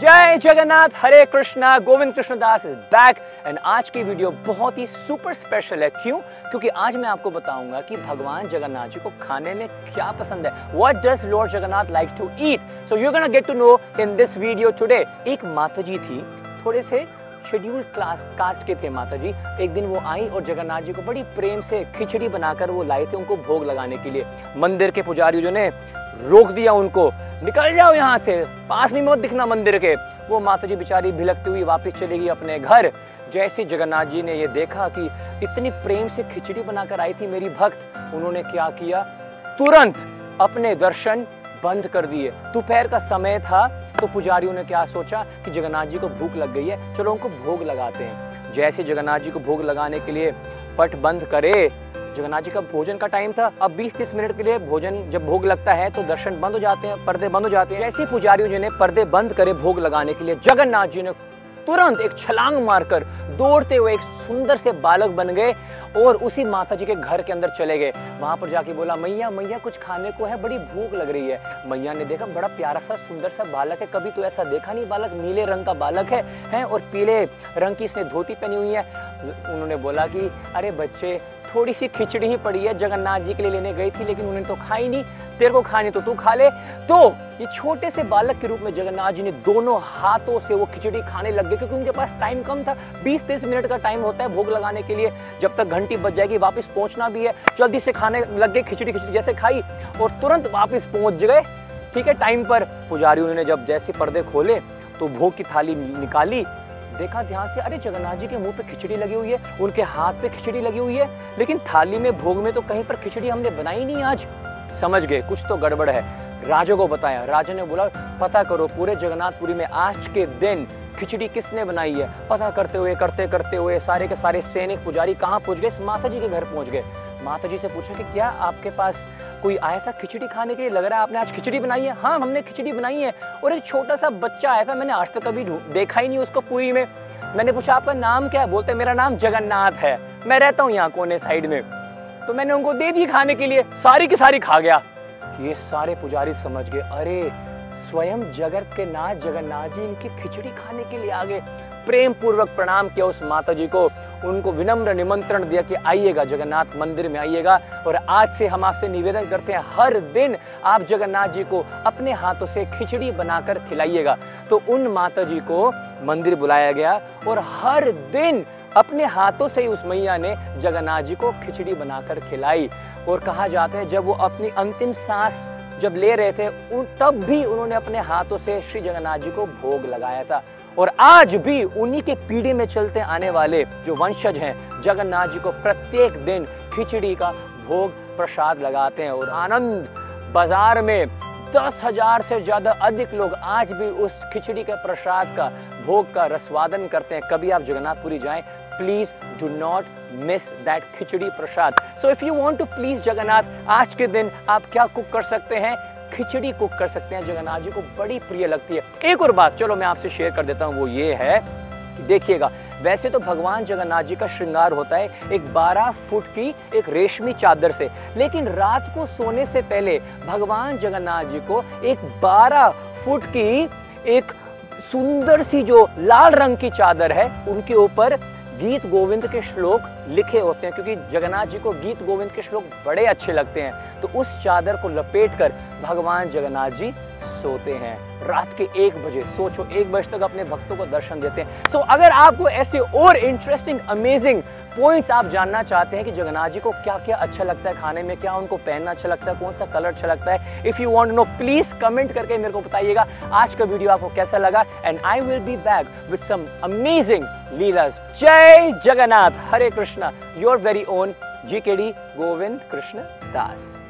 Jai Jagannath, Hare Krishna, Govind Krishna Das is back and आज की video बहुत ही super special है। क्यों? क्योंकि आज मैं आपको बताऊँगा कि भगवान जगन्नाथ जी को खाने में क्या पसंद है। What does lord Jagannath like to eat so you gonna get to know in this video today एक माता जी थी, थोड़े से शेड्यूल क्लास कास्ट के थे माता जी एक दिन वो आई और जगन्नाथ जी को बड़ी प्रेम से खिचड़ी बनाकर वो लाए थे उनको भोग लगाने के लिए। मंदिर के पुजारी जो ने रोक दिया उनको। निकल जाओ यहाँ से। पास में मत दिखना मंदिर के। वो माता जी बेचारी भिलकती हुई वापस चली गई अपने घर। जैसे जगन्नाथ जी ने ये देखा कि इतनी प्रेम से खिचड़ी बनाकर आई थी मेरी भक्त, उन्होंने क्या किया? तुरंत अपने दर्शन बंद कर दिए। दोपहर का समय था तो पुजारियों ने क्या सोचा कि जगन्नाथ जी को भूख लग गई है, चलो उनको भोग लगाते हैं। जैसे जगन्नाथ जी को भोग लगाने के लिए पट बंद करे जगन्नाथ जी का भोजन का टाइम था। अब 20-30 मिनट के लिए भोजन जब भोग लगता है तो दर्शन बंद हो जाते हैं, पर्दे बंद हो जाते हैं। ऐसे पुजारियों जी ने पर्दे बंद करे भोग लगाने के लिए, जगन्नाथ जी ने तुरंत एक छलांग मारकर दौड़ते हुए एक सुंदर से बालक बन गए और उसी माता जी के घर के अंदर चले गए। वहाँ पर जाके बोला, मैया मैया, कुछ खाने को है? बड़ी भूख लग रही है। मैया ने देखा, बड़ा प्यारा सा, सुंदर सा बालक है। कभी तो ऐसा देखा नहीं, बालक नीले रंग का बालक है, हैं और पीले रंग की इसने धोती पहनी हुई है। उन्होंने बोला कि, अरे बच्चे थोड़ी सी खिचड़ी ही पड़ी है, जगन्नाथ जी के लिए लेने गई थी, लेकिन उन्होंने तो खाई नहीं। तेरे को खानी तो तू खा ले। तो ये छोटे से बालक के रूप में जगन्नाथ जी ने दोनों हाथों से वो खिचड़ी खाने लग गए, क्योंकि उनके पास टाइम कम था। 20-30 मिनट का टाइम होता है भोग लगाने के लिए। जब तक घंटी बज जाएगी, वापस पहुँचना भी है। जल्दी से खाने लग गए, खिचड़ी खिचड़ी जैसे खाई और तुरंत वापस पहुँच गए। ठीक है टाइम पर पुजारी उन्होंने जब जैसे पर्दे खोले तो भोग की थाली निकाली। देखा ध्यान से, अरे जगन्नाथ जी के मुँह पे खिचड़ी लगी हुई है, उनके हाथ पे खिचड़ी लगी हुई है, लेकिन थाली में, भोग में तो कहीं पर खिचड़ी हमने बनाई नहीं आज। समझ गए, कुछ तो गड़बड़ है। राजा को बताया, राजा ने बोला, पता करो, पूरे जगन्नाथपुरी में आज के दिन खिचड़ी किसने बनाई है? पता करते हुए, करते करते हुए, सारे के सारे सैनिक, पुजारी कहाँ पहुँच गए? माता जी के घर पहुँच गए। माता जी से पूछा कि, क्या आपके पास कोई आया था खिचड़ी खाने के लिए? लग रहा है आपने आज खिचड़ी बनाई है। हाँ हमने खिचड़ी बनाई है। और एक छोटा सा बच्चा आया था, मैंने आज तक कभी देखा ही नहीं उसको पूरी में। मैंने पूछा, आपका नाम क्या है? बोलते, मेरा नाम जगन्नाथ है। मैं रहता हूँ यहाँ कोने साइड में। तो मैंने उनको दे दी खाने के लिए। सारी की सारी खा गया। ये सारे पुजारी समझ गए। अरे, स्वयं जगत के नाथ जगन्नाथ जी इनकी खिचड़ी खाने के लिए आ गए। प्रेम पूर्वक प्रणाम किया उस माता जी को। उनको विनम्र निमंत्रण दिया कि आइएगा जगन्नाथ मंदिर में आइएगा। और आज से हम आपसे निवेदन करते हैं, हर दिन आप जगन्नाथ जी को अपने हाथों से खिचड़ी बनाकर खिलाइएगा। तो उन माता जी को मंदिर बुलाया गया और हर दिन अपने हाथों से ही उस मैया ने जगन्नाथ जी को खिचड़ी बनाकर खिलाई। और कहा जाता है, जब वो अपनी अंतिम सांस जब ले रहे थे तब भी उन्होंने अपने हाथों से श्री जगन्नाथ जी को भोग लगाया था। और आज भी उन्हीं के पीढ़ी में चलते आने वाले जो वंशज हैं, जगन्नाथ जी को प्रत्येक दिन खिचड़ी का भोग प्रसाद लगाते हैं और आनंद बाज़ार में दस हज़ार से ज़्यादा अधिक लोग आज भी उस खिचड़ी के प्रसाद का भोग का रसवादन करते हैं। कभी आप जगन्नाथपुरी जाएँ please do not miss that khichdi prasad. So if you want to please Jagannath, आज के दिन आप क्या कुक कर सकते हैं? खिचड़ी कुक कर सकते हैं, जगन्नाथ जी को बड़ी प्रिय लगती है। एक और बात, चलो मैं आपसे शेयर कर देता हूँ, वो ये है देखिएगा, वैसे तो भगवान जगन्नाथ जी का श्रृंगार होता है एक 12 फुट की एक रेशमी चादर से, लेकिन रात को सोने से पहले भगवान जगन्नाथ जी को एक 12 फुट की एक सुंदर सी जो लाल रंग की चादर है, उनके ऊपर गीत गोविंद के श्लोक लिखे होते हैं, क्योंकि जगन्नाथ जी को गीत गोविंद के श्लोक बड़े अच्छे लगते हैं। तो उस चादर को लपेट कर भगवान जगन्नाथ जी सोते हैं। रात के एक बजे, सोचो, एक बजे तक अपने भक्तों को दर्शन देते हैं। तो अगर आपको ऐसे और इंटरेस्टिंग अमेजिंग पॉइंट्स आप जानना चाहते हैं कि जगन्नाथ जी को क्या क्या अच्छा लगता है खाने में, क्या उनको पहनना अच्छा लगता है कौन सा कलर अच्छा लगता है? If you want know please comment करके मेरे को बताइएगा आज का वीडियो आपको कैसा लगा and I will be back with some amazing leelas Jai Jagannath, Hare Krishna your very own G K D Govind Krishna Das